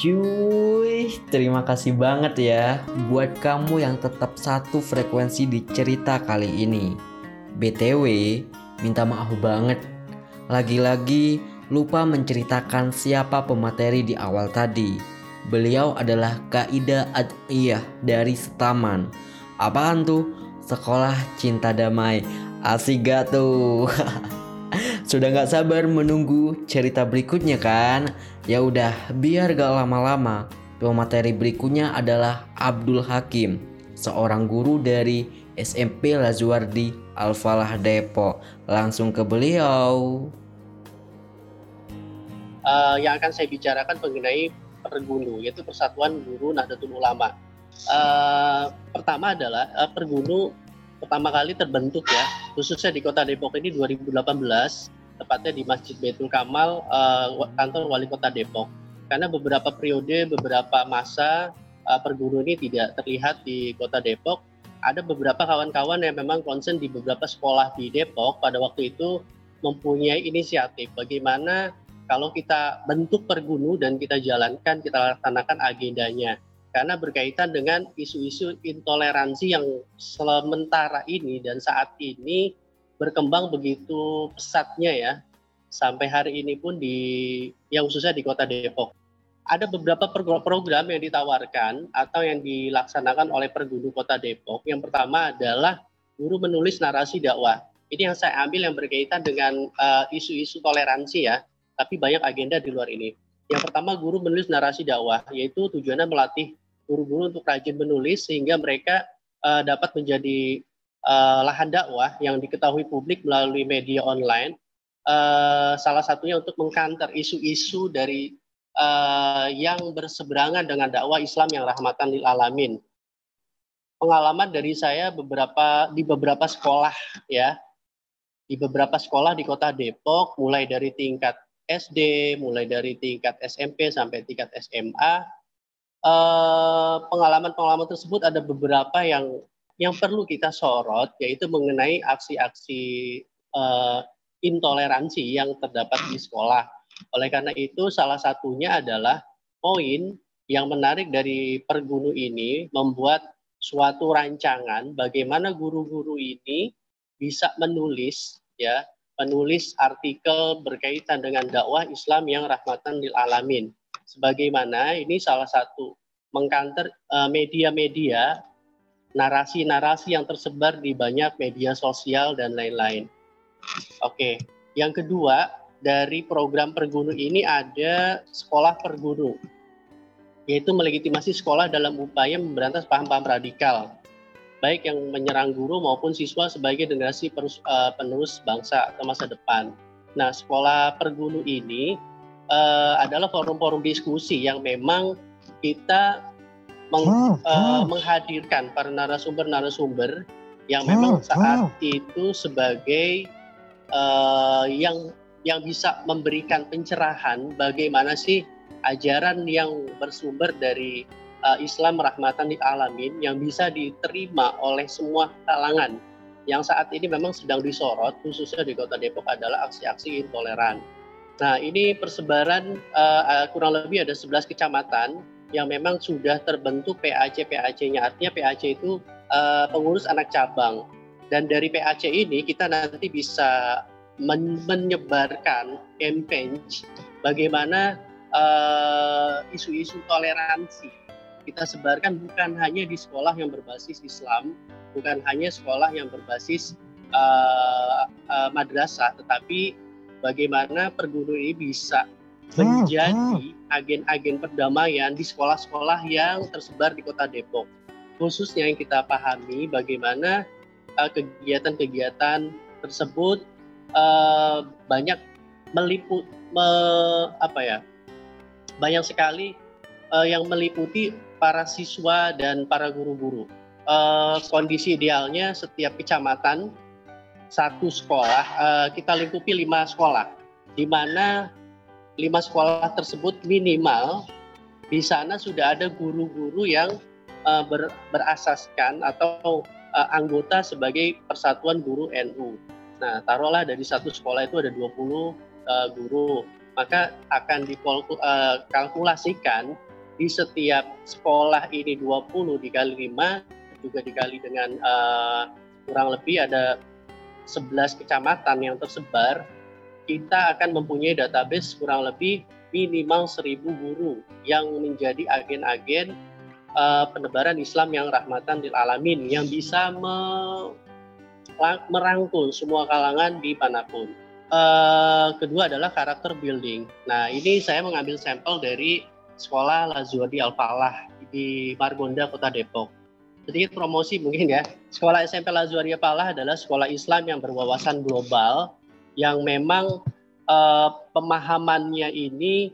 Cuy, terima kasih banget ya buat kamu yang tetap satu frekuensi di cerita kali ini. BTW, minta maaf banget. Lagi-lagi lupa menceritakan siapa pemateri di awal tadi. Beliau adalah Kaida Adiyah dari Setaman. Apaan tuh? Sekolah Cinta Damai. Asik gak tuh? Sudah gak sabar menunggu cerita berikutnya kan? Ya udah, biar gak lama-lama. Pemateri berikutnya adalah Abdul Hakim, seorang guru dari SMP Lazuardi Al-Falah Depok. Langsung ke beliau. Uh, yang akan saya bicarakan mengenai Pergunu, yaitu Persatuan Guru Nahdlatul Ulama. Uh, pertama adalah uh, Pergunu pertama kali terbentuk ya, khususnya di kota Depok ini 2018 tepatnya di Masjid Baitul Kamal uh, kantor wali kota Depok. Karena beberapa periode beberapa masa uh, perguru ini tidak terlihat di kota Depok. Ada beberapa kawan-kawan yang memang konsen di beberapa sekolah di Depok pada waktu itu mempunyai inisiatif bagaimana kalau kita bentuk pergunu dan kita jalankan kita laksanakan agendanya. Karena berkaitan dengan isu-isu intoleransi yang sementara ini dan saat ini berkembang begitu pesatnya ya sampai hari ini pun di yang khususnya di kota Depok. Ada beberapa program yang ditawarkan atau yang dilaksanakan oleh perguru kota Depok. Yang pertama adalah guru menulis narasi dakwah. Ini yang saya ambil yang berkaitan dengan uh, isu-isu toleransi ya, tapi banyak agenda di luar ini. Yang pertama guru menulis narasi dakwah, yaitu tujuannya melatih guru-guru untuk rajin menulis sehingga mereka uh, dapat menjadi uh, lahan dakwah yang diketahui publik melalui media online. Uh, salah satunya untuk mengkanter isu-isu dari uh, yang berseberangan dengan dakwah Islam yang rahmatan lil alamin. Pengalaman dari saya beberapa di beberapa sekolah ya, di beberapa sekolah di kota Depok, mulai dari tingkat SD, mulai dari tingkat SMP sampai tingkat SMA, pengalaman-pengalaman tersebut ada beberapa yang yang perlu kita sorot yaitu mengenai aksi-aksi uh, intoleransi yang terdapat di sekolah. Oleh karena itu salah satunya adalah poin yang menarik dari pergunu ini membuat suatu rancangan bagaimana guru-guru ini bisa menulis ya menulis artikel berkaitan dengan dakwah Islam yang rahmatan lil alamin. Sebagaimana ini salah satu mengkanter eh, media-media narasi-narasi yang tersebar di banyak media sosial dan lain-lain. Oke, yang kedua dari program pergunu ini ada sekolah pergunu, yaitu melegitimasi sekolah dalam upaya memberantas paham-paham radikal, baik yang menyerang guru maupun siswa sebagai generasi uh, penerus bangsa atau masa depan. Nah, sekolah pergunu ini uh, adalah forum-forum diskusi yang memang kita meng, hmm, uh, menghadirkan para narasumber-narasumber yang memang hmm, saat itu sebagai uh, yang yang bisa memberikan pencerahan bagaimana sih ajaran yang bersumber dari uh, Islam rahmatan di alamin yang bisa diterima oleh semua kalangan yang saat ini memang sedang disorot khususnya di Kota Depok adalah aksi-aksi intoleran. Nah, ini persebaran uh, kurang lebih ada 11 kecamatan yang memang sudah terbentuk PAC PAC-nya artinya PAC itu uh, pengurus anak cabang. Dan dari PAC ini kita nanti bisa men menyebarkan campaign bagaimana eh, isu-isu uh, toleransi. Kita sebarkan bukan hanya di sekolah yang berbasis Islam bukan hanya sekolah yang berbasis uh, uh, madrasah tetapi bagaimana perguru ini bisa menjadi hmm. agen-agen perdamaian di sekolah-sekolah yang tersebar di Kota Depok. Khususnya yang kita pahami bagaimana uh, kegiatan-kegiatan tersebut uh, banyak meliput me, apa ya? Banyak sekali uh, yang meliputi para siswa dan para guru-guru. Uh, kondisi idealnya setiap kecamatan satu sekolah uh, kita lingkupi lima sekolah di mana lima sekolah tersebut minimal di sana sudah ada guru-guru yang uh, ber, berasaskan atau uh, anggota sebagai persatuan guru NU. Nah, taruhlah dari satu sekolah itu ada 20 uh, guru, maka akan dikalkulasikan di setiap sekolah ini 20 dikali 5 juga dikali dengan uh, kurang lebih ada 11 kecamatan yang tersebar, kita akan mempunyai database kurang lebih minimal 1000 guru yang menjadi agen-agen uh, penebaran Islam yang rahmatan lil alamin yang bisa me merangkul semua kalangan di mana pun. Uh, kedua adalah karakter building. Nah, ini saya mengambil sampel dari sekolah Lazuardi Al-Falah di Margonda, Kota Depok. Sedikit promosi mungkin ya. Sekolah SMP Lazuardi Al-Falah adalah sekolah Islam yang berwawasan global yang memang uh, pemahamannya ini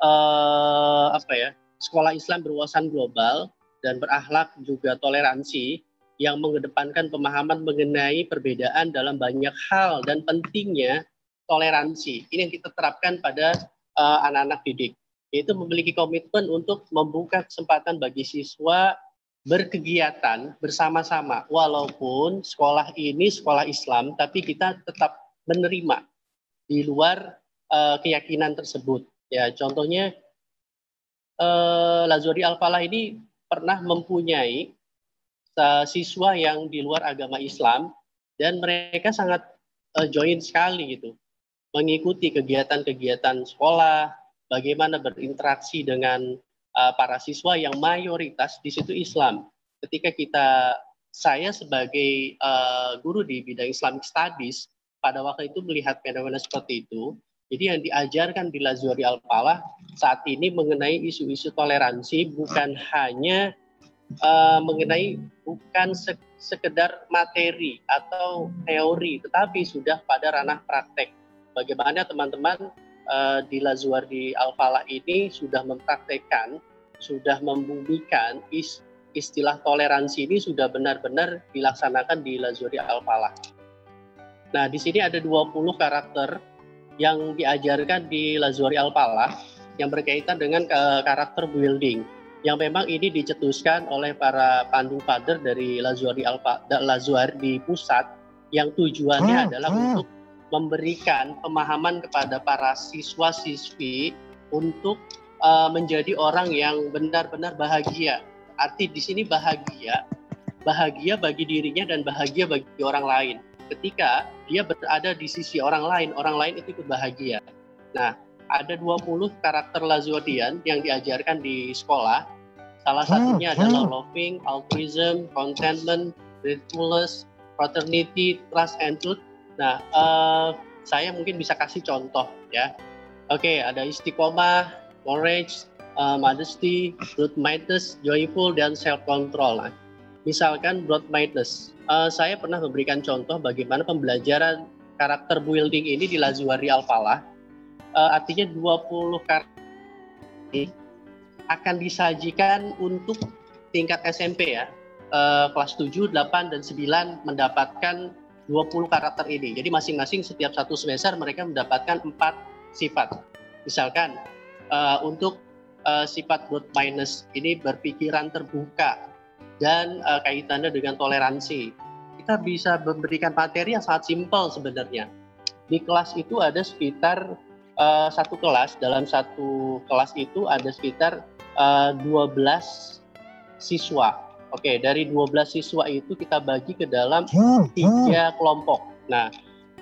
uh, apa ya? Sekolah Islam berwawasan global dan berakhlak juga toleransi yang mengedepankan pemahaman mengenai perbedaan dalam banyak hal dan pentingnya toleransi. Ini yang kita terapkan pada uh, anak-anak didik, yaitu memiliki komitmen untuk membuka kesempatan bagi siswa berkegiatan bersama-sama. Walaupun sekolah ini sekolah Islam, tapi kita tetap menerima di luar uh, keyakinan tersebut. Ya, contohnya uh, Lazuri Al-Falah ini pernah mempunyai siswa yang di luar agama Islam dan mereka sangat uh, join sekali gitu mengikuti kegiatan-kegiatan sekolah bagaimana berinteraksi dengan uh, para siswa yang mayoritas di situ Islam ketika kita saya sebagai uh, guru di bidang Islamic Studies pada waktu itu melihat fenomena seperti itu jadi yang diajarkan di Lazuri Al-Falah saat ini mengenai isu-isu toleransi bukan hanya uh, mengenai bukan se sekedar materi atau teori, tetapi sudah pada ranah praktek. Bagaimana teman-teman uh, di Lazuardi Al-Falah ini sudah mempraktekkan, sudah membumikan is istilah toleransi ini sudah benar-benar dilaksanakan di Lazuardi Al-Falah. Nah, di sini ada 20 karakter yang diajarkan di Lazuari Al-Falah yang berkaitan dengan uh, karakter building yang memang ini dicetuskan oleh para pandu father dari Lazuardi Alfa Lazuardi pusat yang tujuannya hmm, adalah hmm. untuk memberikan pemahaman kepada para siswa-siswi untuk uh, menjadi orang yang benar-benar bahagia. Arti di sini bahagia, bahagia bagi dirinya dan bahagia bagi orang lain. Ketika dia berada di sisi orang lain, orang lain itu ikut bahagia. Nah, ada 20 karakter Lazuardian yang diajarkan di sekolah. Salah satunya hmm, adalah hmm. loving, altruism, contentment, gratefulness, fraternity, trust, and truth. Nah, uh, saya mungkin bisa kasih contoh ya. Oke, okay, ada istiqomah, courage, uh, modesty, broad-mindedness, joyful, dan self-control. Nah, misalkan broad-mindedness. Uh, saya pernah memberikan contoh bagaimana pembelajaran karakter building ini di Lazuari Al-Falah uh, artinya 20 karya akan disajikan untuk tingkat SMP ya. Uh, kelas 7, 8, dan 9 mendapatkan 20 karakter ini. Jadi masing-masing setiap satu semester mereka mendapatkan empat sifat. Misalkan uh, untuk uh, sifat growth minus ini berpikiran terbuka dan uh, kaitannya dengan toleransi. Kita bisa memberikan materi yang sangat simpel sebenarnya. Di kelas itu ada sekitar uh, satu kelas dalam satu kelas itu ada sekitar uh, eh, 12 siswa. Oke, dari 12 siswa itu kita bagi ke dalam tiga kelompok. Nah,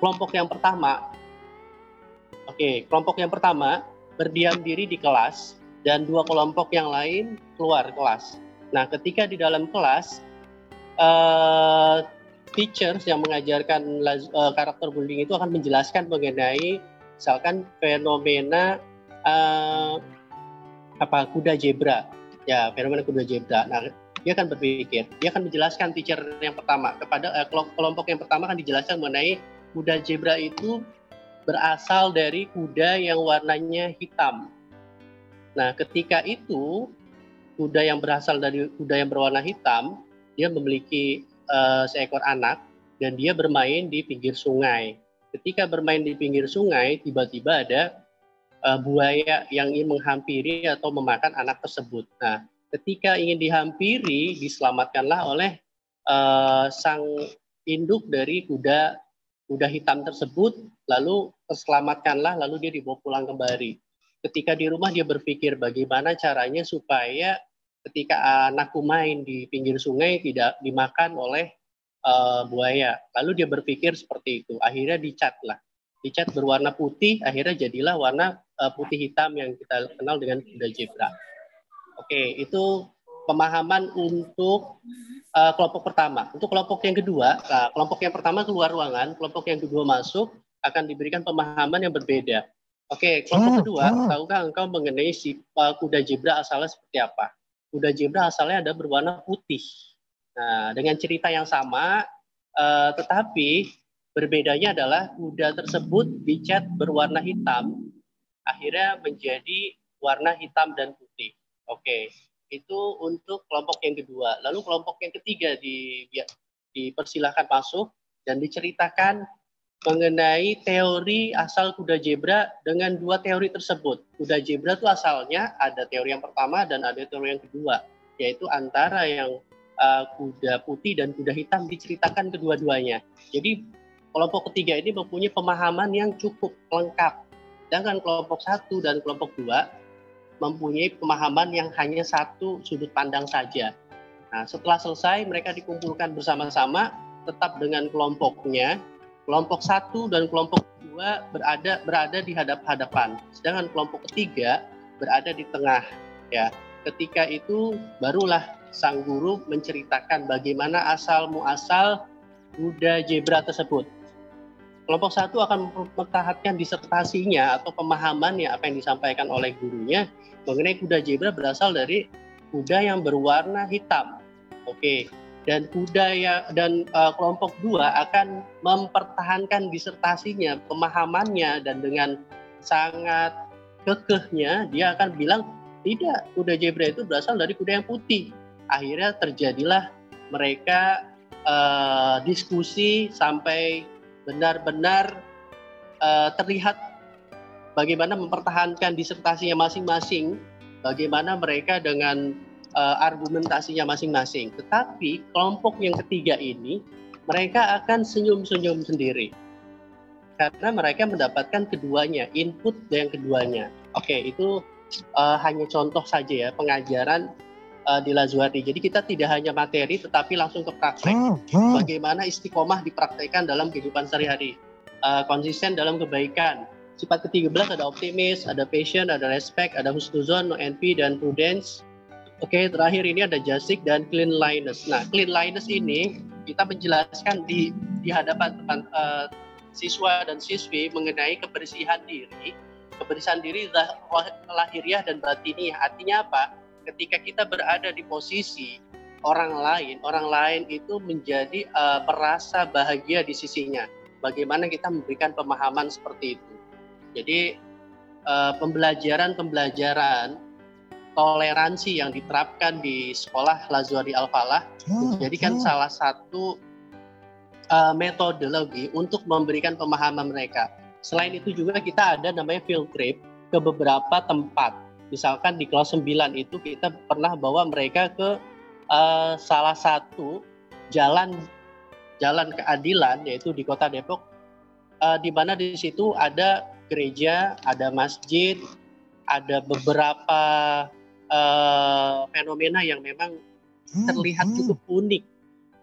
kelompok yang pertama, oke, kelompok yang pertama berdiam diri di kelas dan dua kelompok yang lain keluar kelas. Nah, ketika di dalam kelas, uh, teachers yang mengajarkan uh, karakter bullying itu akan menjelaskan mengenai misalkan fenomena uh, apa kuda zebra. Ya fenomena kuda zebra. Nah dia akan berpikir dia akan menjelaskan teacher yang pertama kepada uh, kelompok yang pertama akan dijelaskan mengenai kuda zebra itu berasal dari kuda yang warnanya hitam. Nah ketika itu kuda yang berasal dari kuda yang berwarna hitam dia memiliki uh, seekor anak dan dia bermain di pinggir sungai ketika bermain di pinggir sungai tiba-tiba ada uh, buaya yang ingin menghampiri atau memakan anak tersebut. Nah, ketika ingin dihampiri diselamatkanlah oleh uh, sang induk dari kuda kuda hitam tersebut lalu terselamatkanlah lalu dia dibawa pulang kembali. Ketika di rumah dia berpikir bagaimana caranya supaya ketika anakku main di pinggir sungai tidak dimakan oleh uh, buaya. Lalu dia berpikir seperti itu. Akhirnya dicat lah. Dicat berwarna putih, akhirnya jadilah warna uh, putih hitam yang kita kenal dengan kuda zebra. Oke, itu pemahaman untuk uh, kelompok pertama. Untuk kelompok yang kedua, nah, kelompok yang pertama keluar ruangan, kelompok yang kedua masuk akan diberikan pemahaman yang berbeda. Oke, kelompok hmm, kedua, hmm. tahukah engkau mengenai si uh, kuda zebra asalnya seperti apa? Kuda zebra asalnya ada berwarna putih. Nah, dengan cerita yang sama, uh, tetapi berbedanya adalah kuda tersebut dicat berwarna hitam, akhirnya menjadi warna hitam dan putih. Oke, itu untuk kelompok yang kedua. Lalu kelompok yang ketiga di, dipersilahkan masuk dan diceritakan mengenai teori asal kuda zebra dengan dua teori tersebut. Kuda zebra itu asalnya ada teori yang pertama dan ada teori yang kedua, yaitu antara yang uh, kuda putih dan kuda hitam diceritakan kedua-duanya. Jadi kelompok ketiga ini mempunyai pemahaman yang cukup lengkap. Sedangkan kelompok satu dan kelompok dua mempunyai pemahaman yang hanya satu sudut pandang saja. Nah, setelah selesai mereka dikumpulkan bersama-sama tetap dengan kelompoknya kelompok satu dan kelompok dua berada berada di hadap-hadapan, sedangkan kelompok ketiga berada di tengah. Ya, ketika itu barulah sang guru menceritakan bagaimana asal muasal kuda zebra tersebut. Kelompok satu akan mempertahankan disertasinya atau pemahamannya apa yang disampaikan oleh gurunya mengenai kuda zebra berasal dari kuda yang berwarna hitam. Oke, dan budaya dan uh, kelompok dua akan mempertahankan disertasinya, pemahamannya dan dengan sangat kekehnya dia akan bilang tidak kuda zebra itu berasal dari kuda yang putih. Akhirnya terjadilah mereka uh, diskusi sampai benar-benar uh, terlihat bagaimana mempertahankan disertasinya masing-masing, bagaimana mereka dengan uh, argumentasinya masing-masing. Tetapi kelompok yang ketiga ini mereka akan senyum-senyum sendiri karena mereka mendapatkan keduanya, input yang keduanya. Oke, itu uh, hanya contoh saja ya pengajaran uh, di Lazuardi. Jadi kita tidak hanya materi tetapi langsung ke praktek. Hmm, hmm. Bagaimana istiqomah dipraktekkan dalam kehidupan sehari-hari. Uh, konsisten dalam kebaikan. Sifat ke-13 ada optimis, ada passion, ada respect, ada husnuzon, no envy, dan prudence, Oke, terakhir ini ada jasik dan cleanliness. Nah, cleanliness ini kita menjelaskan di di hadapan teman uh, siswa dan siswi mengenai kebersihan diri, kebersihan diri lahiriah dan batiniah. Artinya apa? Ketika kita berada di posisi orang lain, orang lain itu menjadi uh, merasa bahagia di sisinya. Bagaimana kita memberikan pemahaman seperti itu. Jadi uh, pembelajaran-pembelajaran toleransi yang diterapkan di sekolah Lazuari Al-Falah hmm, menjadikan hmm. salah satu uh, metodologi untuk memberikan pemahaman mereka. Selain itu juga kita ada namanya field trip ke beberapa tempat. Misalkan di kelas 9 itu kita pernah bawa mereka ke uh, salah satu jalan jalan keadilan yaitu di Kota Depok uh, di mana di situ ada gereja, ada masjid, ada beberapa uh, fenomena yang memang hmm, terlihat hmm. cukup unik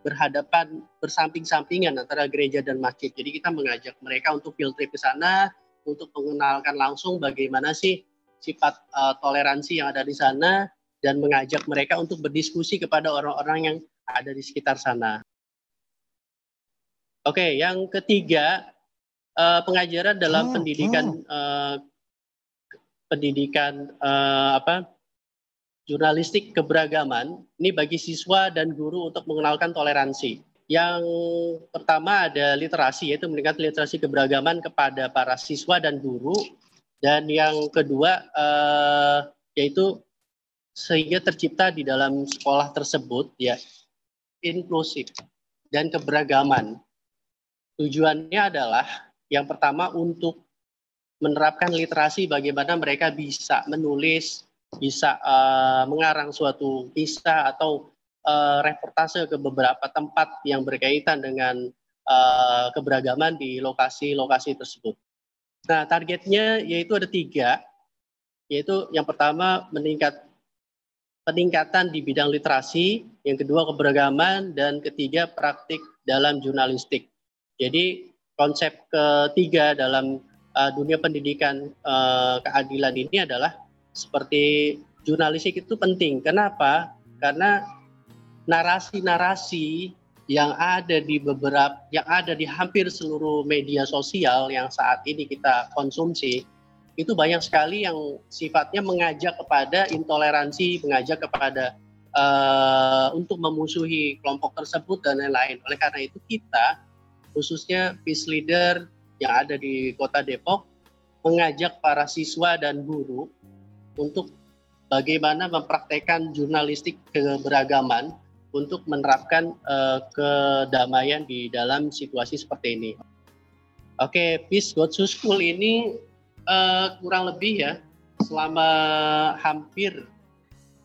berhadapan bersamping-sampingan antara gereja dan masjid. Jadi kita mengajak mereka untuk field trip ke sana untuk mengenalkan langsung bagaimana sih sifat uh, toleransi yang ada di sana dan mengajak mereka untuk berdiskusi kepada orang-orang yang ada di sekitar sana. Oke, okay, yang ketiga uh, pengajaran dalam hmm, pendidikan uh, pendidikan uh, apa jurnalistik keberagaman ini bagi siswa dan guru untuk mengenalkan toleransi. Yang pertama ada literasi yaitu meningkat literasi keberagaman kepada para siswa dan guru dan yang kedua eh, yaitu sehingga tercipta di dalam sekolah tersebut ya inklusif dan keberagaman. Tujuannya adalah yang pertama untuk menerapkan literasi bagaimana mereka bisa menulis, bisa uh, mengarang suatu kisah atau uh, reportase ke beberapa tempat yang berkaitan dengan uh, keberagaman di lokasi-lokasi tersebut. Nah, targetnya yaitu ada tiga. yaitu yang pertama meningkat peningkatan di bidang literasi, yang kedua keberagaman, dan ketiga praktik dalam jurnalistik. Jadi konsep ketiga dalam uh, dunia pendidikan uh, keadilan ini adalah seperti jurnalistik itu penting. Kenapa? Karena narasi-narasi yang ada di beberapa yang ada di hampir seluruh media sosial yang saat ini kita konsumsi itu banyak sekali yang sifatnya mengajak kepada intoleransi, mengajak kepada uh, untuk memusuhi kelompok tersebut dan lain-lain. Oleh karena itu kita khususnya peace leader yang ada di Kota Depok mengajak para siswa dan guru untuk bagaimana mempraktekkan jurnalistik keberagaman untuk menerapkan uh, kedamaian di dalam situasi seperti ini. Oke, okay, Peace God to School ini uh, kurang lebih ya selama hampir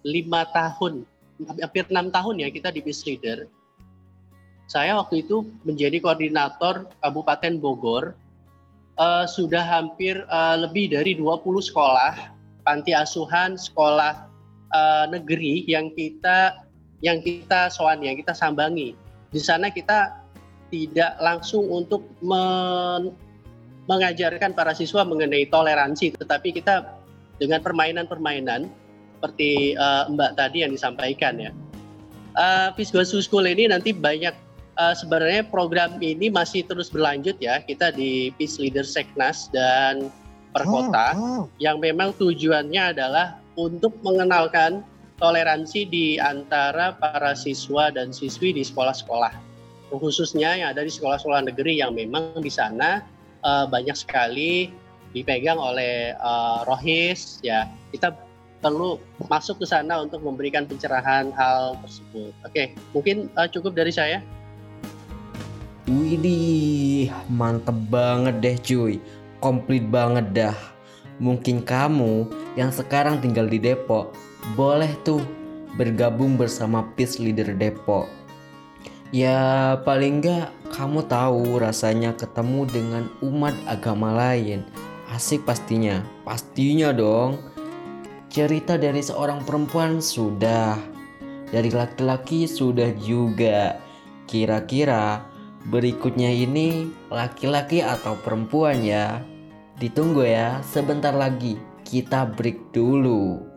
lima tahun, hampir enam tahun ya kita di Peace Leader. Saya waktu itu menjadi koordinator Kabupaten Bogor. Uh, sudah hampir uh, lebih dari 20 sekolah panti asuhan sekolah uh, negeri yang kita yang kita soan yang kita sambangi. Di sana kita tidak langsung untuk men mengajarkan para siswa mengenai toleransi, tetapi kita dengan permainan-permainan seperti uh, Mbak tadi yang disampaikan ya. Uh, School ini nanti banyak uh, sebenarnya program ini masih terus berlanjut ya. Kita di Peace Leader Seknas dan Perkota oh, oh. yang memang tujuannya adalah untuk mengenalkan toleransi di antara para siswa dan siswi di sekolah-sekolah. Khususnya yang ada di sekolah-sekolah negeri yang memang di sana uh, banyak sekali dipegang oleh uh, rohis ya kita perlu masuk ke sana untuk memberikan pencerahan hal tersebut. Oke, mungkin uh, cukup dari saya. Widih, mantep banget deh cuy. Komplit banget dah. Mungkin kamu yang sekarang tinggal di Depok, boleh tuh bergabung bersama Peace Leader Depok. Ya paling enggak kamu tahu rasanya ketemu dengan umat agama lain. Asik pastinya, pastinya dong. Cerita dari seorang perempuan sudah, dari laki-laki sudah juga. Kira-kira berikutnya ini laki-laki atau perempuan ya? Ditunggu ya, sebentar lagi kita break dulu.